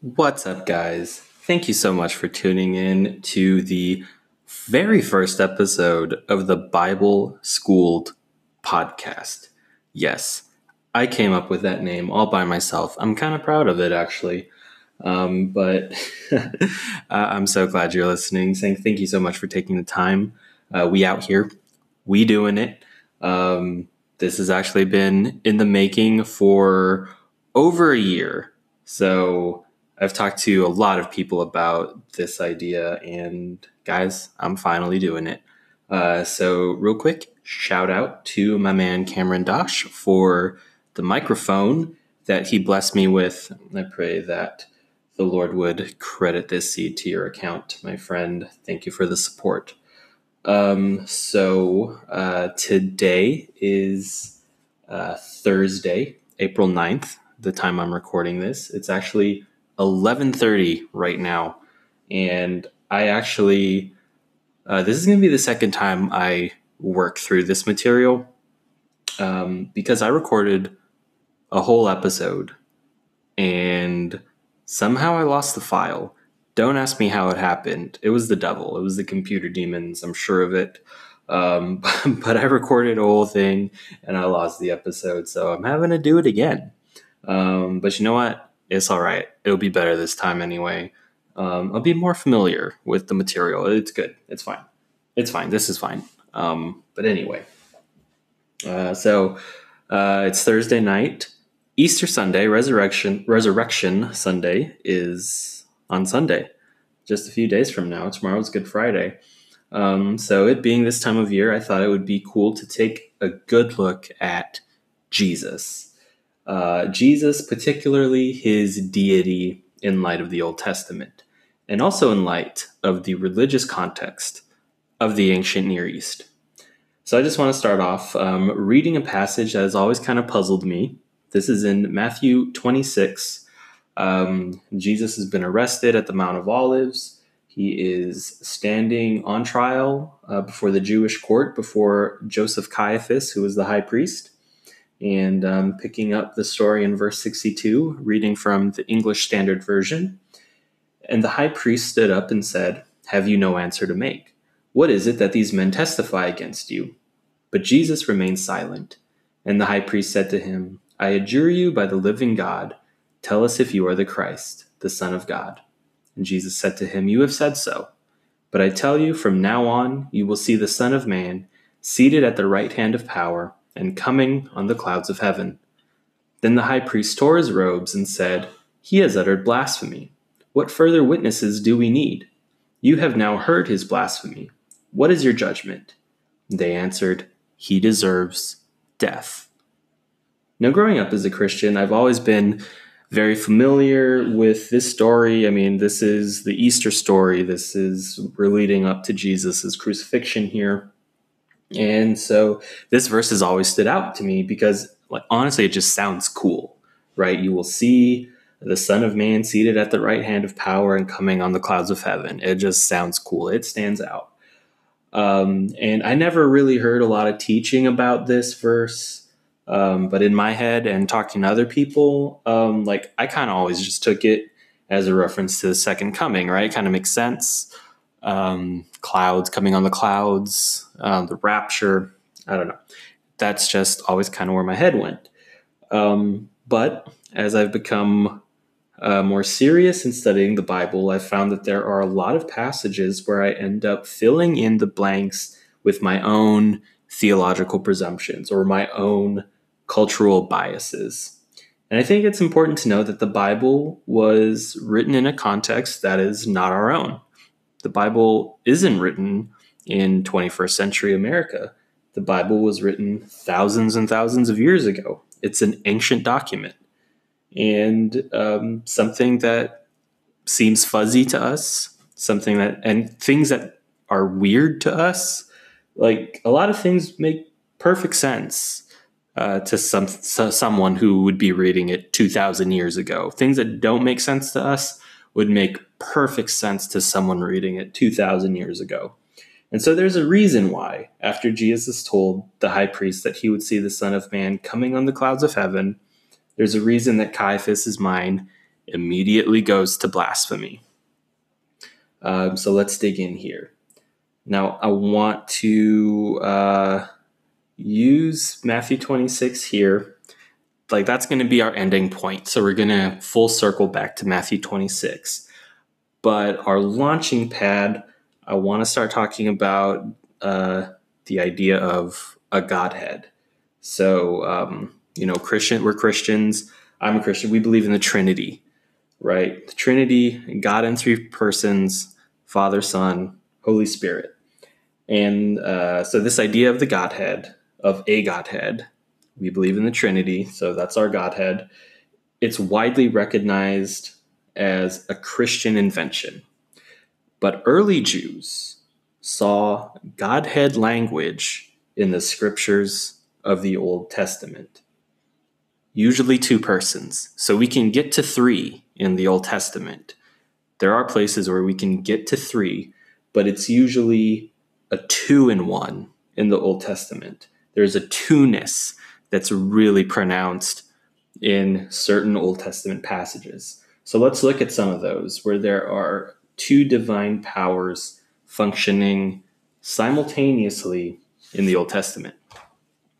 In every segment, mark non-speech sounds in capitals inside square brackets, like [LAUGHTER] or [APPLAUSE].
What's up, guys? Thank you so much for tuning in to the very first episode of the Bible Schooled podcast. Yes, I came up with that name all by myself. I'm kind of proud of it, actually. Um, but [LAUGHS] I'm so glad you're listening. Saying thank you so much for taking the time. Uh, we out here, we doing it. Um, this has actually been in the making for over a year. So I've talked to a lot of people about this idea, and guys, I'm finally doing it. Uh, so, real quick, shout out to my man Cameron Dosh for the microphone that he blessed me with. I pray that the Lord would credit this seed to your account, my friend. Thank you for the support. Um, so, uh, today is uh, Thursday, April 9th, the time I'm recording this. It's actually 11:30 right now, and I actually uh, this is going to be the second time I work through this material um, because I recorded a whole episode and somehow I lost the file. Don't ask me how it happened. It was the devil. It was the computer demons. I'm sure of it. Um, [LAUGHS] but I recorded a whole thing and I lost the episode, so I'm having to do it again. Um, but you know what? It's all right. It'll be better this time anyway. Um, I'll be more familiar with the material. It's good. It's fine. It's fine. This is fine. Um, but anyway, uh, so uh, it's Thursday night. Easter Sunday, Resurrection Resurrection Sunday is on Sunday, just a few days from now. Tomorrow's Good Friday. Um, so it being this time of year, I thought it would be cool to take a good look at Jesus uh, Jesus, particularly his deity in light of the Old Testament, and also in light of the religious context of the ancient Near East. So I just want to start off um, reading a passage that has always kind of puzzled me. This is in Matthew 26. Um, Jesus has been arrested at the Mount of Olives. He is standing on trial uh, before the Jewish court, before Joseph Caiaphas, who was the high priest. And um, picking up the story in verse 62, reading from the English Standard Version. And the high priest stood up and said, Have you no answer to make? What is it that these men testify against you? But Jesus remained silent. And the high priest said to him, I adjure you by the living God, tell us if you are the Christ, the Son of God. And Jesus said to him, You have said so. But I tell you, from now on you will see the Son of Man seated at the right hand of power and coming on the clouds of heaven. Then the high priest tore his robes and said, He has uttered blasphemy. What further witnesses do we need? You have now heard his blasphemy. What is your judgment? They answered, He deserves death. Now, growing up as a Christian, I've always been very familiar with this story. I mean, this is the Easter story. This is we're leading up to Jesus' crucifixion here. And so this verse has always stood out to me because, like, honestly, it just sounds cool, right? You will see the Son of Man seated at the right hand of power and coming on the clouds of heaven. It just sounds cool. It stands out. Um, and I never really heard a lot of teaching about this verse. Um, but in my head and talking to other people, um, like I kind of always just took it as a reference to the second coming, right? Kind of makes sense um, clouds coming on the clouds, uh, the rapture. I don't know. That's just always kind of where my head went. Um, but as I've become uh, more serious in studying the Bible, I've found that there are a lot of passages where I end up filling in the blanks with my own theological presumptions or my own cultural biases. And I think it's important to know that the Bible was written in a context that is not our own the Bible isn't written in 21st century America. The Bible was written thousands and thousands of years ago. It's an ancient document and um, something that seems fuzzy to us, something that, and things that are weird to us. Like a lot of things make perfect sense uh, to some to someone who would be reading it 2,000 years ago. Things that don't make sense to us would make perfect sense to someone reading it 2,000 years ago. And so there's a reason why, after Jesus told the high priest that he would see the Son of Man coming on the clouds of heaven, there's a reason that Caiaphas' mind immediately goes to blasphemy. Um, so let's dig in here. Now, I want to uh, use Matthew 26 here. Like, that's going to be our ending point. So, we're going to full circle back to Matthew 26. But our launching pad, I want to start talking about uh, the idea of a Godhead. So, um, you know, Christian, we're Christians. I'm a Christian. We believe in the Trinity, right? The Trinity, God in three persons, Father, Son, Holy Spirit. And uh, so, this idea of the Godhead, of a Godhead, we believe in the Trinity, so that's our Godhead. It's widely recognized as a Christian invention. But early Jews saw Godhead language in the scriptures of the Old Testament. Usually two persons. So we can get to three in the Old Testament. There are places where we can get to three, but it's usually a two in one in the Old Testament. There's a two-ness that's really pronounced in certain Old Testament passages. So let's look at some of those where there are two divine powers functioning simultaneously in the Old Testament.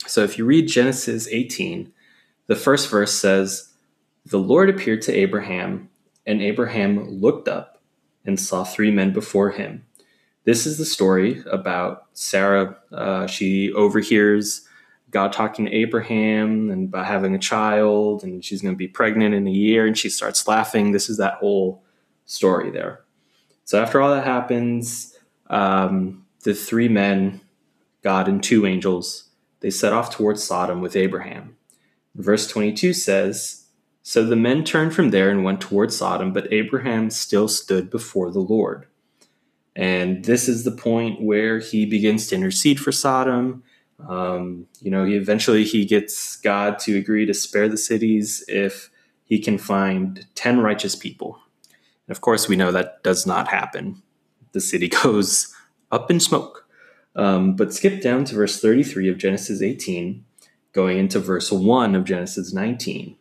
So if you read Genesis 18, the first verse says, The Lord appeared to Abraham, and Abraham looked up and saw three men before him. This is the story about Sarah. Uh, she overhears God talking to Abraham and about having a child, and she's going to be pregnant in a year, and she starts laughing. This is that whole story there. So after all that happens, um, the three men, God and two angels, they set off towards Sodom with Abraham. Verse 22 says, So the men turned from there and went towards Sodom, but Abraham still stood before the Lord. And this is the point where he begins to intercede for Sodom um, you know, he eventually he gets God to agree to spare the cities if he can find ten righteous people. And of course, we know that does not happen. The city [LAUGHS] goes up in smoke. Um, but skip down to verse 33 of Genesis 18, going into verse 1 of Genesis 19.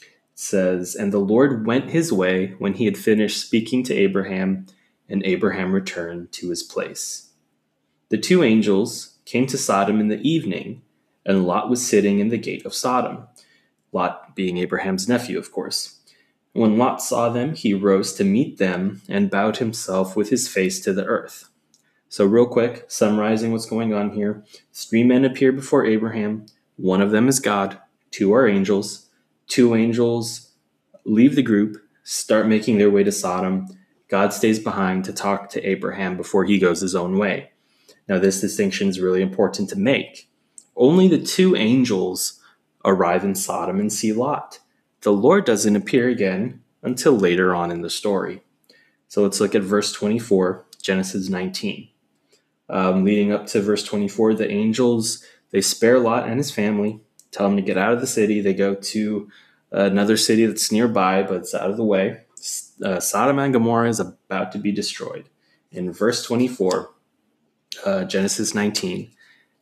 It says, And the Lord went his way when he had finished speaking to Abraham, and Abraham returned to his place. The two angels came to Sodom in the evening, and Lot was sitting in the gate of Sodom. Lot being Abraham's nephew, of course. When Lot saw them, he rose to meet them and bowed himself with his face to the earth. So, real quick, summarizing what's going on here three men appear before Abraham. One of them is God, two are angels. Two angels leave the group, start making their way to Sodom. God stays behind to talk to Abraham before he goes his own way. Now, this distinction is really important to make. Only the two angels arrive in Sodom and see Lot. The Lord doesn't appear again until later on in the story. So let's look at verse 24, Genesis 19. Um, leading up to verse 24, the angels they spare Lot and his family, tell him to get out of the city. They go to another city that's nearby, but it's out of the way. Uh, Sodom and Gomorrah is about to be destroyed. In verse 24, uh, Genesis 19,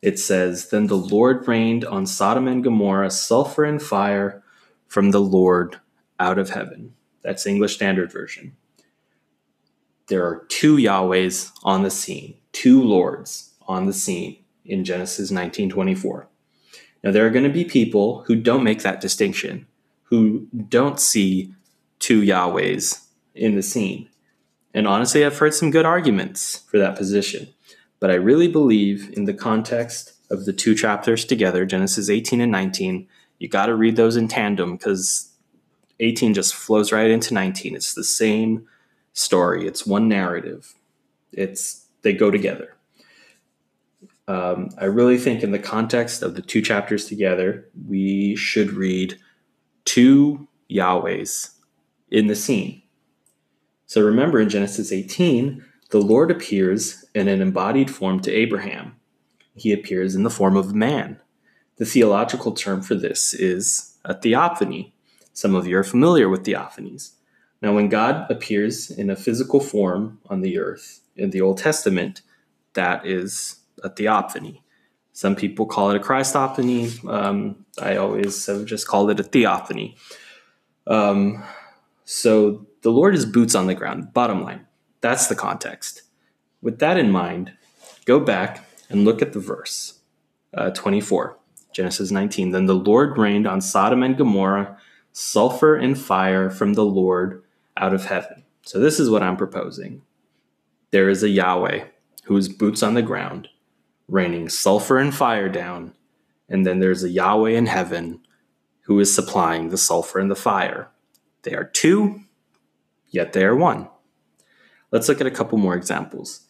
it says, Then the Lord rained on Sodom and Gomorrah sulfur and fire from the Lord out of heaven. That's English Standard Version. There are two Yahwehs on the scene, two Lords on the scene in Genesis 19:24. Now there are going to be people who don't make that distinction, who don't see two Yahwehs in the scene. And honestly, I've heard some good arguments for that position. But I really believe in the context of the two chapters together, Genesis 18 and 19, you got to read those in tandem because 18 just flows right into 19. It's the same story. It's one narrative. It's they go together. Um, I really think in the context of the two chapters together, we should read two Yahwehs in the scene. So remember in Genesis 18, the Lord appears in an embodied form to Abraham. He appears in the form of man. The theological term for this is a theophany. Some of you are familiar with theophanies. Now, when God appears in a physical form on the earth in the Old Testament, that is a theophany. Some people call it a Christophany. Um, I always have just called it a theophany. Um, So the Lord is boots on the ground. Bottom line, that's the context. With that in mind, go back and look at the verse uh, 24, Genesis 19. Then the Lord rained on Sodom and Gomorrah sulfur and fire from the Lord out of heaven. So this is what I'm proposing. There is a Yahweh whose boots on the ground, raining sulfur and fire down, and then there's a Yahweh in heaven who is supplying the sulfur and the fire. They are two, yet they are one. Let's look at a couple more examples.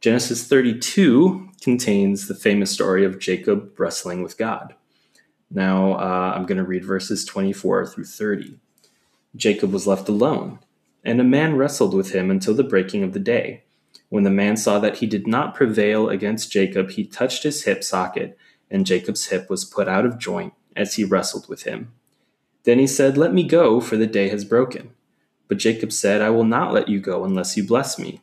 Genesis 32 contains the famous story of Jacob wrestling with God. Now, uh, I'm going to read verses 24 through 30. Jacob was left alone, and a man wrestled with him until the breaking of the day. When the man saw that he did not prevail against Jacob, he touched his hip socket, and Jacob's hip was put out of joint as he wrestled with him. Then he said, Let me go, for the day has broken. But Jacob said, I will not let you go unless you bless me.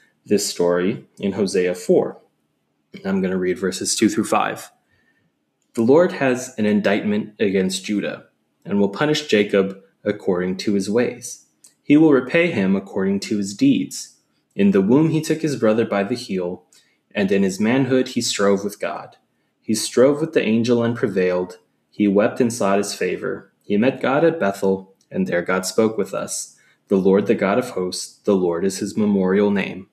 this story in Hosea 4. I'm going to read verses 2 through 5. The Lord has an indictment against Judah and will punish Jacob according to his ways. He will repay him according to his deeds. In the womb he took his brother by the heel, and in his manhood he strove with God. He strove with the angel and prevailed. He wept and sought his favor. He met God at Bethel, and there God spoke with us. The Lord, the God of hosts, the Lord is his memorial name.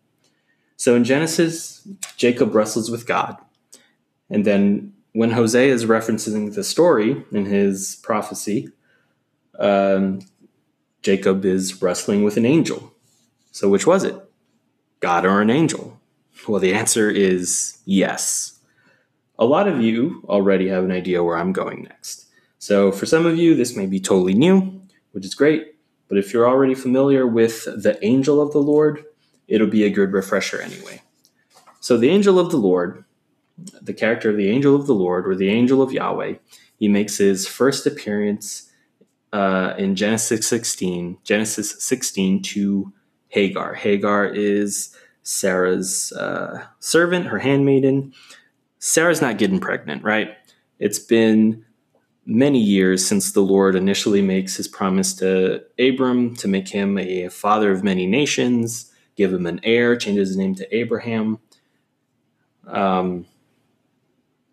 So in Genesis, Jacob wrestles with God. And then when Hosea is referencing the story in his prophecy, um, Jacob is wrestling with an angel. So which was it? God or an angel? Well, the answer is yes. A lot of you already have an idea where I'm going next. So for some of you, this may be totally new, which is great. But if you're already familiar with the angel of the Lord, it'll be a good refresher anyway. So, the angel of the Lord, the character of the angel of the Lord, or the angel of Yahweh, he makes his first appearance uh, in Genesis 16, Genesis 16 to Hagar. Hagar is Sarah's uh, servant, her handmaiden. Sarah's not getting pregnant, right? It's been many years since the Lord initially makes his promise to Abram to make him a father of many nations, give him an heir, changes his name to Abraham. Um,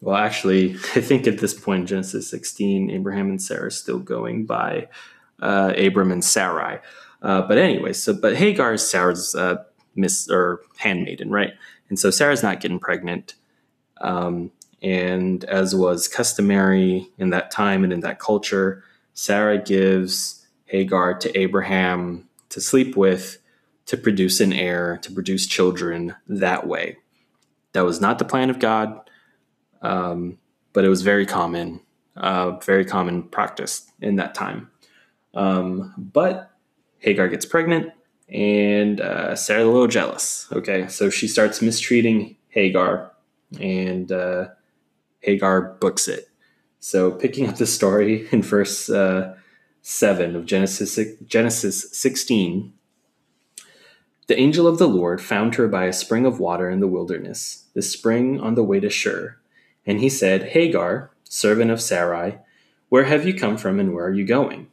well, actually, [LAUGHS] I think at this point in Genesis 16, Abraham and Sarah are still going by uh, Abram and Sarai. Uh, but anyway, so but Hagar is Sarah's uh, miss or handmaiden, right? And so Sarah's not getting pregnant. Um, and as was customary in that time and in that culture, Sarah gives Hagar to Abraham to sleep with to produce an heir, to produce children that way. That was not the plan of God, um, but it was very common, uh, very common practice in that time. Um, but Hagar gets pregnant, and uh, Sarah's a little jealous. Okay, so she starts mistreating Hagar, and uh, Hagar books it. So, picking up the story in verse uh, 7 of Genesis, Genesis 16, the angel of the Lord found her by a spring of water in the wilderness, the spring on the way to Shur. And he said, Hagar, servant of Sarai, where have you come from and where are you going?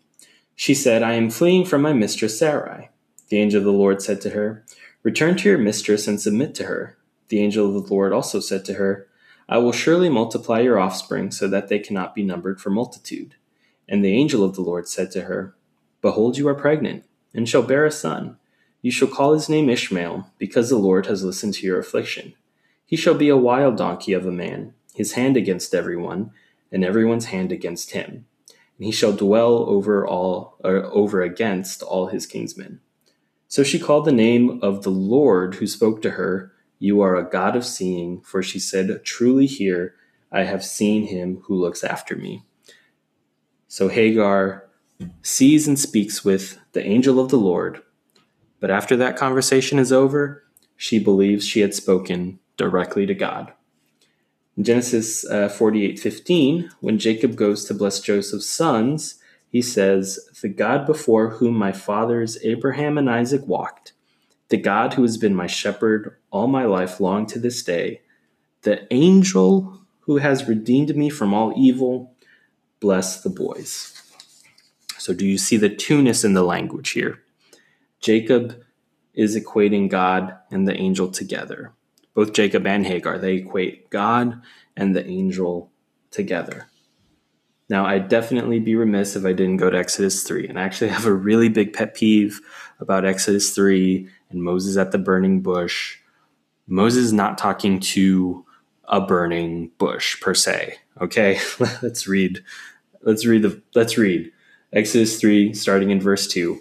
She said, I am fleeing from my mistress Sarai. The angel of the Lord said to her, Return to your mistress and submit to her. The angel of the Lord also said to her, I will surely multiply your offspring so that they cannot be numbered for multitude. And the angel of the Lord said to her, Behold, you are pregnant, and shall bear a son. You shall call his name Ishmael, because the Lord has listened to your affliction. He shall be a wild donkey of a man, his hand against everyone, and everyone's hand against him. And he shall dwell over all or over against all his kinsmen. So she called the name of the Lord who spoke to her you are a God of seeing, for she said, Truly here I have seen him who looks after me. So Hagar sees and speaks with the angel of the Lord, But after that conversation is over, she believes she had spoken directly to God. In Genesis uh, 48:15, when Jacob goes to bless Joseph's sons, he says, "The God before whom my fathers Abraham and Isaac walked, the God who has been my shepherd all my life long to this day, the angel who has redeemed me from all evil, bless the boys." So do you see the two-ness in the language here? Jacob is equating God and the angel together both Jacob and Hagar, they equate God and the angel together. Now, I'd definitely be remiss if I didn't go to Exodus 3. And I actually have a really big pet peeve about Exodus 3 and Moses at the burning bush. Moses not talking to a burning bush per se. Okay, [LAUGHS] let's read. Let's read the let's read Exodus 3 starting in verse 2.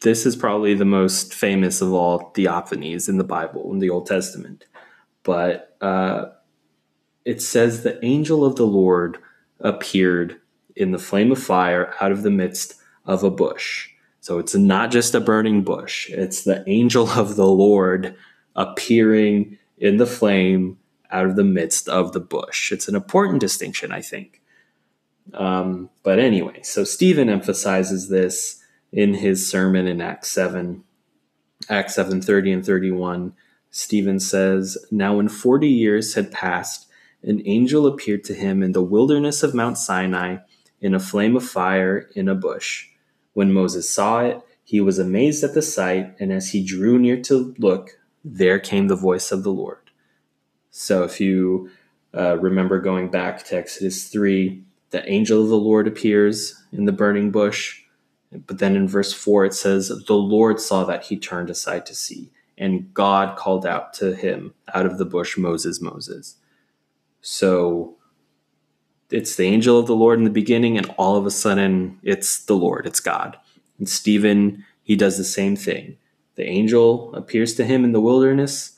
this is probably the most famous of all theophanies in the Bible, in the Old Testament. But uh, it says the angel of the Lord appeared in the flame of fire out of the midst of a bush. So it's not just a burning bush, it's the angel of the Lord appearing in the flame out of the midst of the bush. It's an important distinction, I think. Um, but anyway, so Stephen emphasizes this in his sermon in Acts 7, Acts 7 30 and 31. Stephen says, Now when 40 years had passed, an angel appeared to him in the wilderness of Mount Sinai in a flame of fire in a bush. When Moses saw it, he was amazed at the sight, and as he drew near to look, there came the voice of the Lord. So, if you uh, remember going back to Exodus 3, the angel of the Lord appears in the burning bush. But then in verse 4, it says, The Lord saw that he turned aside to see, and God called out to him out of the bush, Moses, Moses. So it's the angel of the Lord in the beginning, and all of a sudden it's the Lord, it's God. And Stephen, he does the same thing. The angel appears to him in the wilderness,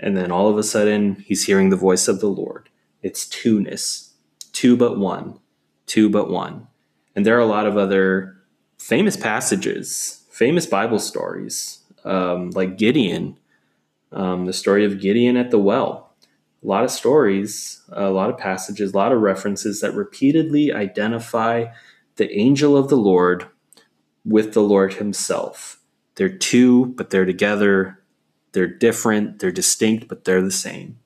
and then all of a sudden he's hearing the voice of the Lord. It's two-ness, two but one, two but one. And there are a lot of other famous passages, famous Bible stories, um, like Gideon, um, the story of Gideon at the well a lot of stories, a lot of passages, a lot of references that repeatedly identify the angel of the Lord with the Lord himself. They're two, but they're together. They're different, they're distinct, but they're the same.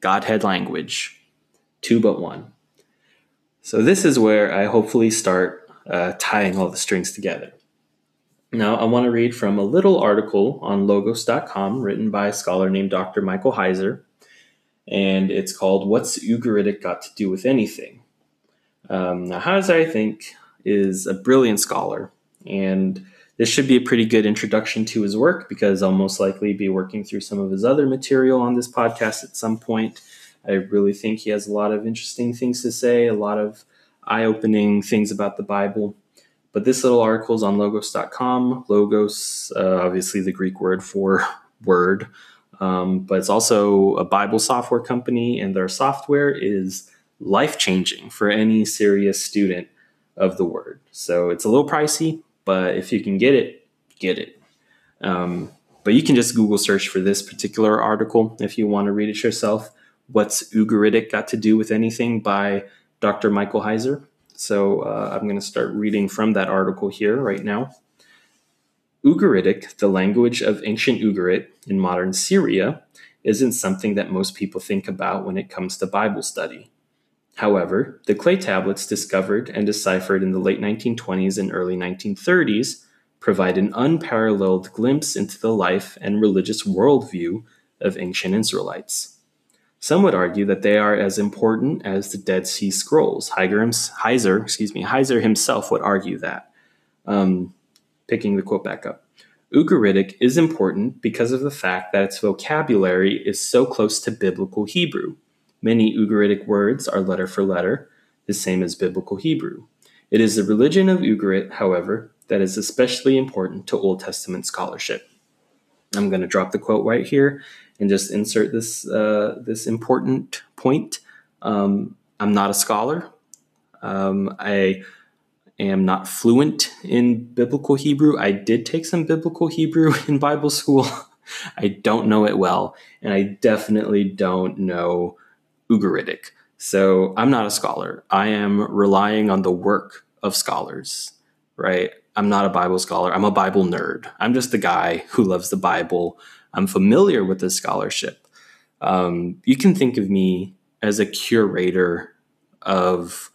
Godhead language, two but one. So, this is where I hopefully start uh, tying all the strings together. Now, I want to read from a little article on logos.com written by a scholar named Dr. Michael Heiser and it's called What's Ugaritic Got to Do with Anything? Um, now, Heiser, I think, is a brilliant scholar, and this should be a pretty good introduction to his work because I'll most likely be working through some of his other material on this podcast at some point. I really think he has a lot of interesting things to say, a lot of eye opening things about the Bible. But this little article is on logos.com. Logos, uh, obviously the Greek word for [LAUGHS] word, um, but it's also a Bible software company, and their software is life changing for any serious student of the word. So it's a little pricey, but if you can get it, get it. Um, but you can just Google search for this particular article if you want to read it yourself. What's Ugaritic got to do with anything by Dr. Michael Heiser? So uh, I'm going to start reading from that article here right now. Ugaritic, the language of ancient Ugarit in modern Syria, isn't something that most people think about when it comes to Bible study. However, the clay tablets discovered and deciphered in the late 1920s and early 1930s provide an unparalleled glimpse into the life and religious worldview of ancient Israelites. Some would argue that they are as important as the Dead Sea Scrolls. Heiser, excuse me, Heiser himself would argue that. Um, picking the quote back up. Ugaritic is important because of the fact that its vocabulary is so close to Biblical Hebrew. Many Ugaritic words are letter for letter, the same as Biblical Hebrew. It is the religion of Ugarit, however, that is especially important to Old Testament scholarship. I'm going to drop the quote right here and just insert this uh, this important point. Um, I'm not a scholar. Um, I am not fluent in biblical Hebrew. I did take some biblical Hebrew [LAUGHS] in Bible school. [LAUGHS] I don't know it well, and I definitely don't know Ugaritic. So I'm not a scholar. I am relying on the work of scholars, right? I'm not a Bible scholar. I'm a Bible nerd. I'm just the guy who loves the Bible. I'm familiar with the scholarship. Um, you can think of me as a curator of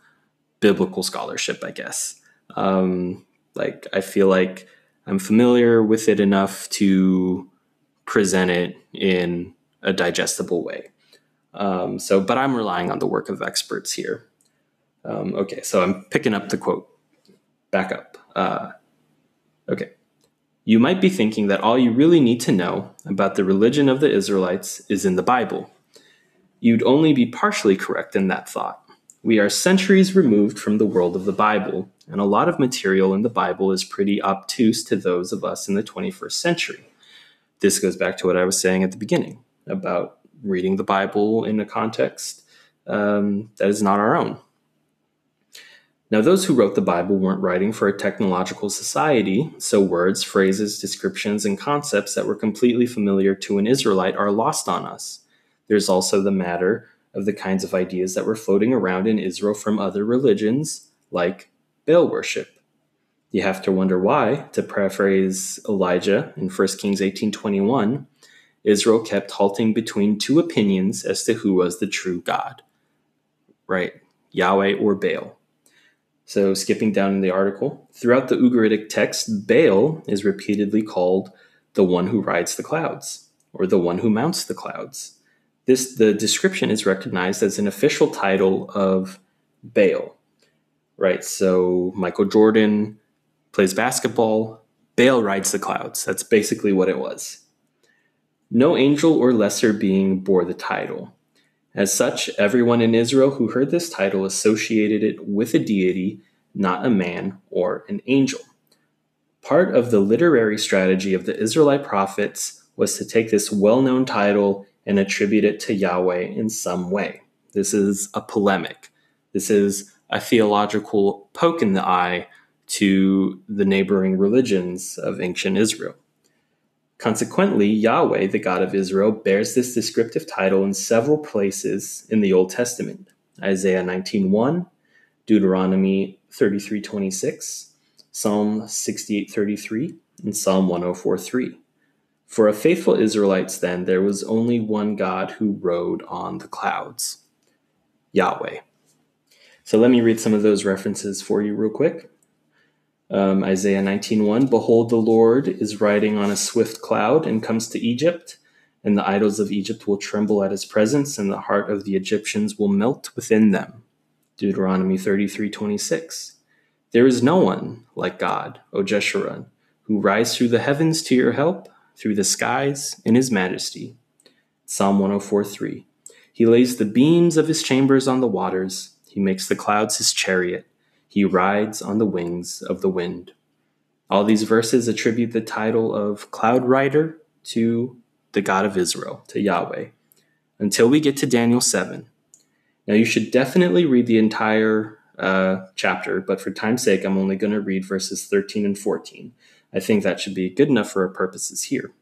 biblical scholarship, I guess. Um, like, I feel like I'm familiar with it enough to present it in a digestible way. Um, so, but I'm relying on the work of experts here. Um, okay, so I'm picking up the quote. Back up. Uh, okay. You might be thinking that all you really need to know about the religion of the Israelites is in the Bible. You'd only be partially correct in that thought. We are centuries removed from the world of the Bible, and a lot of material in the Bible is pretty obtuse to those of us in the 21st century. This goes back to what I was saying at the beginning about reading the Bible in a context um, that is not our own. Now, those who wrote the Bible weren't writing for a technological society, so words, phrases, descriptions, and concepts that were completely familiar to an Israelite are lost on us. There's also the matter of the kinds of ideas that were floating around in Israel from other religions, like Baal worship. You have to wonder why, to paraphrase Elijah in 1 Kings 18:21, Israel kept halting between two opinions as to who was the true God. Right? Yahweh or Baal. So, skipping down in the article, throughout the Ugaritic text, Baal is repeatedly called the one who rides the clouds or the one who mounts the clouds. This the description is recognized as an official title of Baal. Right? So Michael Jordan plays basketball, Baal rides the clouds. That's basically what it was. No angel or lesser being bore the title. As such, everyone in Israel who heard this title associated it with a deity, not a man or an angel. Part of the literary strategy of the Israelite prophets was to take this well known title and attribute it to Yahweh in some way. This is a polemic. This is a theological poke in the eye to the neighboring religions of ancient Israel. Consequently, Yahweh, the God of Israel, bears this descriptive title in several places in the Old Testament. Isaiah 19:1, Deuteronomy 33:26, Psalm 68:33, and Psalm 104:3. For a faithful Israelites, then, there was only one God who rode on the clouds Yahweh. So let me read some of those references for you real quick. Um, Isaiah 19:1 Behold the Lord is riding on a swift cloud and comes to Egypt and the idols of Egypt will tremble at his presence and the heart of the Egyptians will melt within them. Deuteronomy 33:26 There is no one like God, O Jeshurun, who rides through the heavens to your help through the skies in his majesty. Psalm 104:3. He lays the beams of his chambers on the waters. He makes the clouds his chariot. He rides on the wings of the wind. All these verses attribute the title of cloud rider to the God of Israel, to Yahweh, until we get to Daniel 7. Now, you should definitely read the entire uh, chapter, but for time's sake, I'm only going to read verses 13 and 14. I think that should be good enough for our purposes here.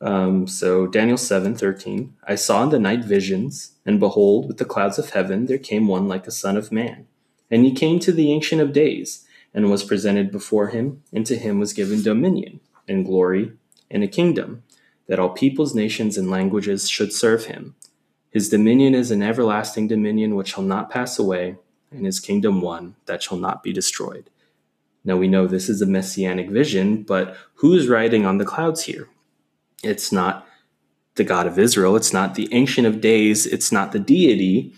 Um, so Daniel 7, 13, I saw in the night visions, and behold, with the clouds of heaven there came one like a son of man. And he came to the Ancient of Days, and was presented before him, and to him was given dominion, and glory, and a kingdom, that all peoples, nations, and languages should serve him. His dominion is an everlasting dominion which shall not pass away, and his kingdom one that shall not be destroyed. Now we know this is a messianic vision, but who's riding on the clouds here? It's not the God of Israel, it's not the Ancient of Days, it's not the deity,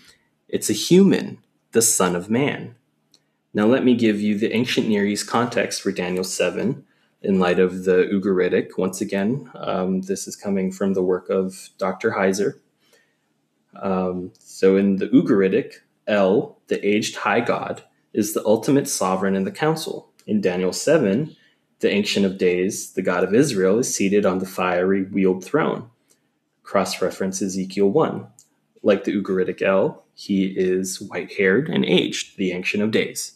it's a human, the Son of Man. Now let me give you the ancient Near East context for Daniel 7, in light of the Ugaritic. Once again, um, this is coming from the work of Dr. Heiser. Um, so in the Ugaritic, El, the aged high god, is the ultimate sovereign in the council. In Daniel 7, the Ancient of Days, the God of Israel, is seated on the fiery wheeled throne. Cross reference Ezekiel 1. Like the Ugaritic El, he is white haired and aged, the Ancient of Days.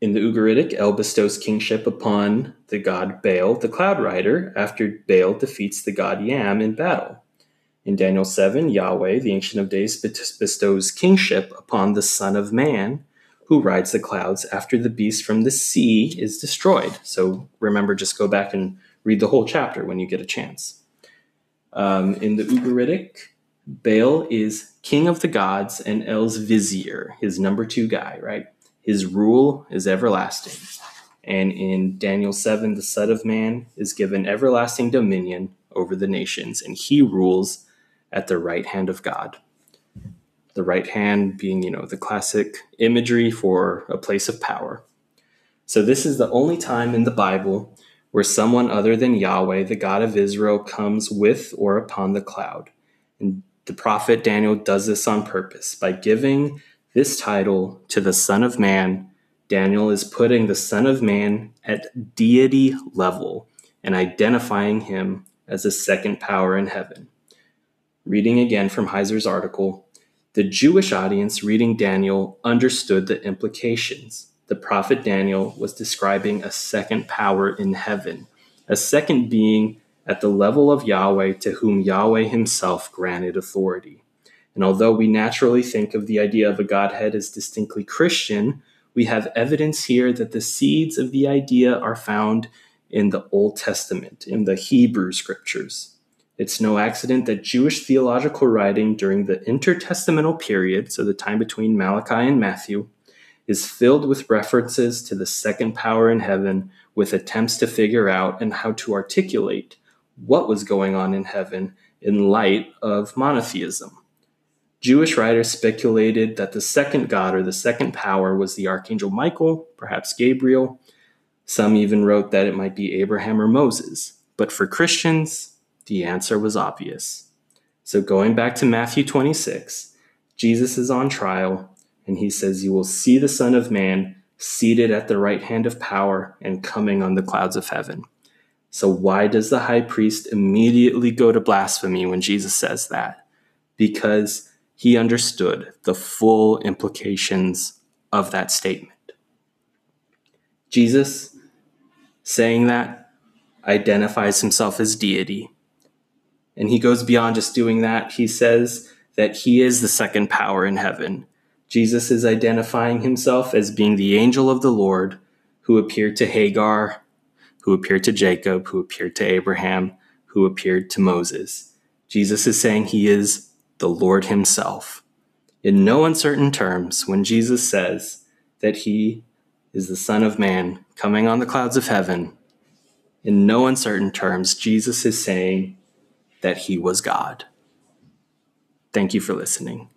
In the Ugaritic, El bestows kingship upon the god Baal, the cloud rider, after Baal defeats the god Yam in battle. In Daniel 7, Yahweh, the Ancient of Days, bestows kingship upon the Son of Man, who rides the clouds after the beast from the sea is destroyed. So remember, just go back and read the whole chapter when you get a chance. Um, in the Ugaritic, Baal is king of the gods and El's vizier, his number two guy, right? His rule is everlasting. And in Daniel 7, the Son of Man is given everlasting dominion over the nations, and he rules at the right hand of God. The right hand being, you know, the classic imagery for a place of power. So, this is the only time in the Bible where someone other than Yahweh, the God of Israel, comes with or upon the cloud. And the prophet Daniel does this on purpose. By giving this title to the Son of Man, Daniel is putting the Son of Man at deity level and identifying him as a second power in heaven. Reading again from Heiser's article, the Jewish audience reading Daniel understood the implications. The prophet Daniel was describing a second power in heaven, a second being at the level of Yahweh to whom Yahweh himself granted authority. And although we naturally think of the idea of a Godhead as distinctly Christian, we have evidence here that the seeds of the idea are found in the Old Testament, in the Hebrew scriptures. It's no accident that Jewish theological writing during the intertestamental period, so the time between Malachi and Matthew, is filled with references to the second power in heaven with attempts to figure out and how to articulate what was going on in heaven in light of monotheism. Jewish writers speculated that the second God or the second power was the archangel Michael, perhaps Gabriel. Some even wrote that it might be Abraham or Moses. But for Christians, the answer was obvious. So, going back to Matthew 26, Jesus is on trial, and he says, You will see the Son of Man seated at the right hand of power and coming on the clouds of heaven. So, why does the high priest immediately go to blasphemy when Jesus says that? Because he understood the full implications of that statement. Jesus, saying that, identifies himself as deity and he goes beyond just doing that. He says that he is the second power in heaven. Jesus is identifying himself as being the angel of the Lord who appeared to Hagar, who appeared to Jacob, who appeared to Abraham, who appeared to Moses. Jesus is saying he is the Lord himself. In no uncertain terms, when Jesus says that he is the Son of Man coming on the clouds of heaven, in no uncertain terms, Jesus is saying that he was God. Thank you for listening.